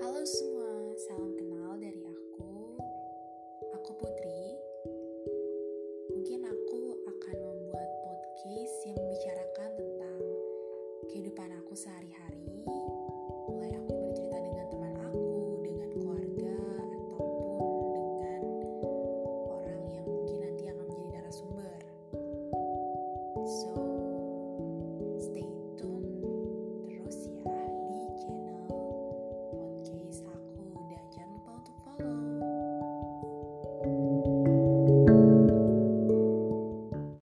Halo semua, salam kenal dari aku. Aku Putri. Mungkin aku akan membuat podcast yang membicarakan tentang kehidupan aku sehari-hari, mulai aku bercerita dengan teman aku, dengan keluarga, ataupun dengan orang yang mungkin nanti akan menjadi narasumber. So,